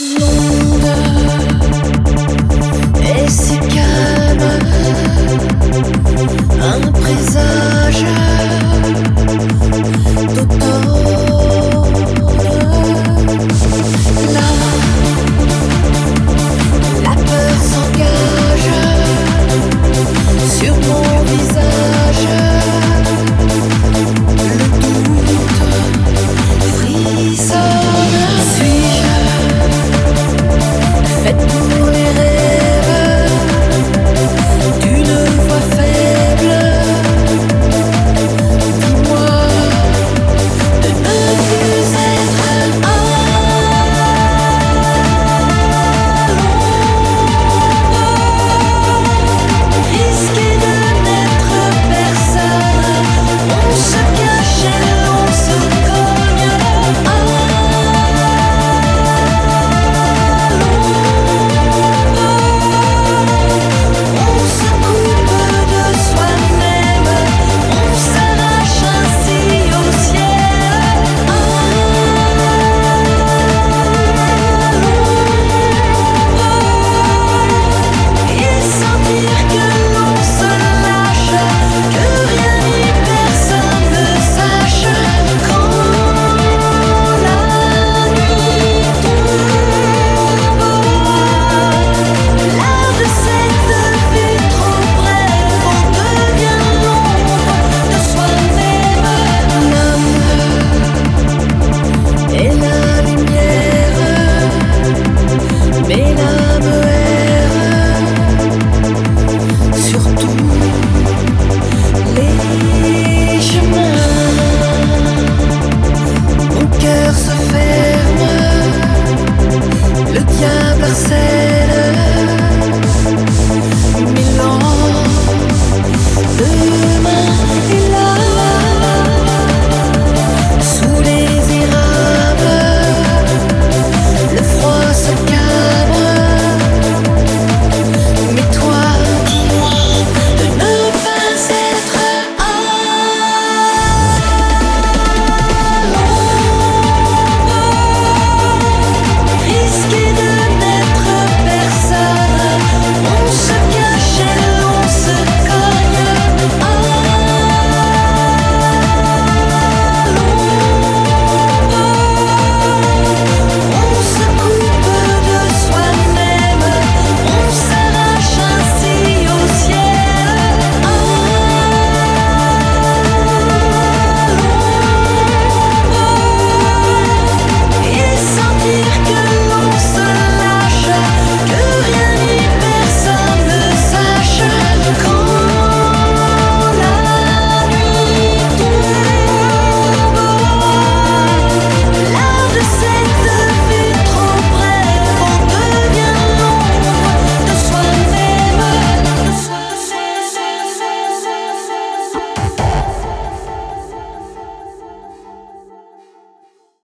L'onde est